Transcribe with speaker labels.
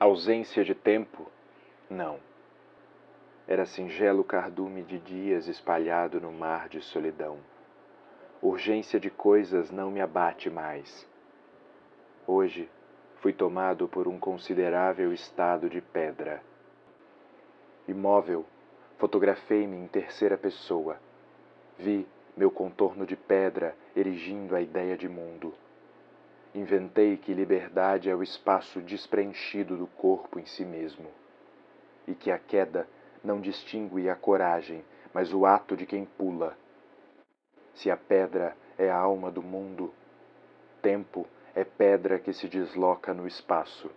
Speaker 1: Ausência de tempo? Não. Era singelo cardume de dias espalhado no mar de solidão. Urgência de coisas não me abate mais. Hoje fui tomado por um considerável estado de pedra. Imóvel, fotografei-me em terceira pessoa. Vi meu contorno de pedra erigindo a ideia de mundo. Inventei que liberdade é o espaço despreenchido do corpo em si mesmo, e que a queda não distingue a coragem, mas o ato de quem pula. Se a pedra é a alma do mundo, tempo é pedra que se desloca no espaço.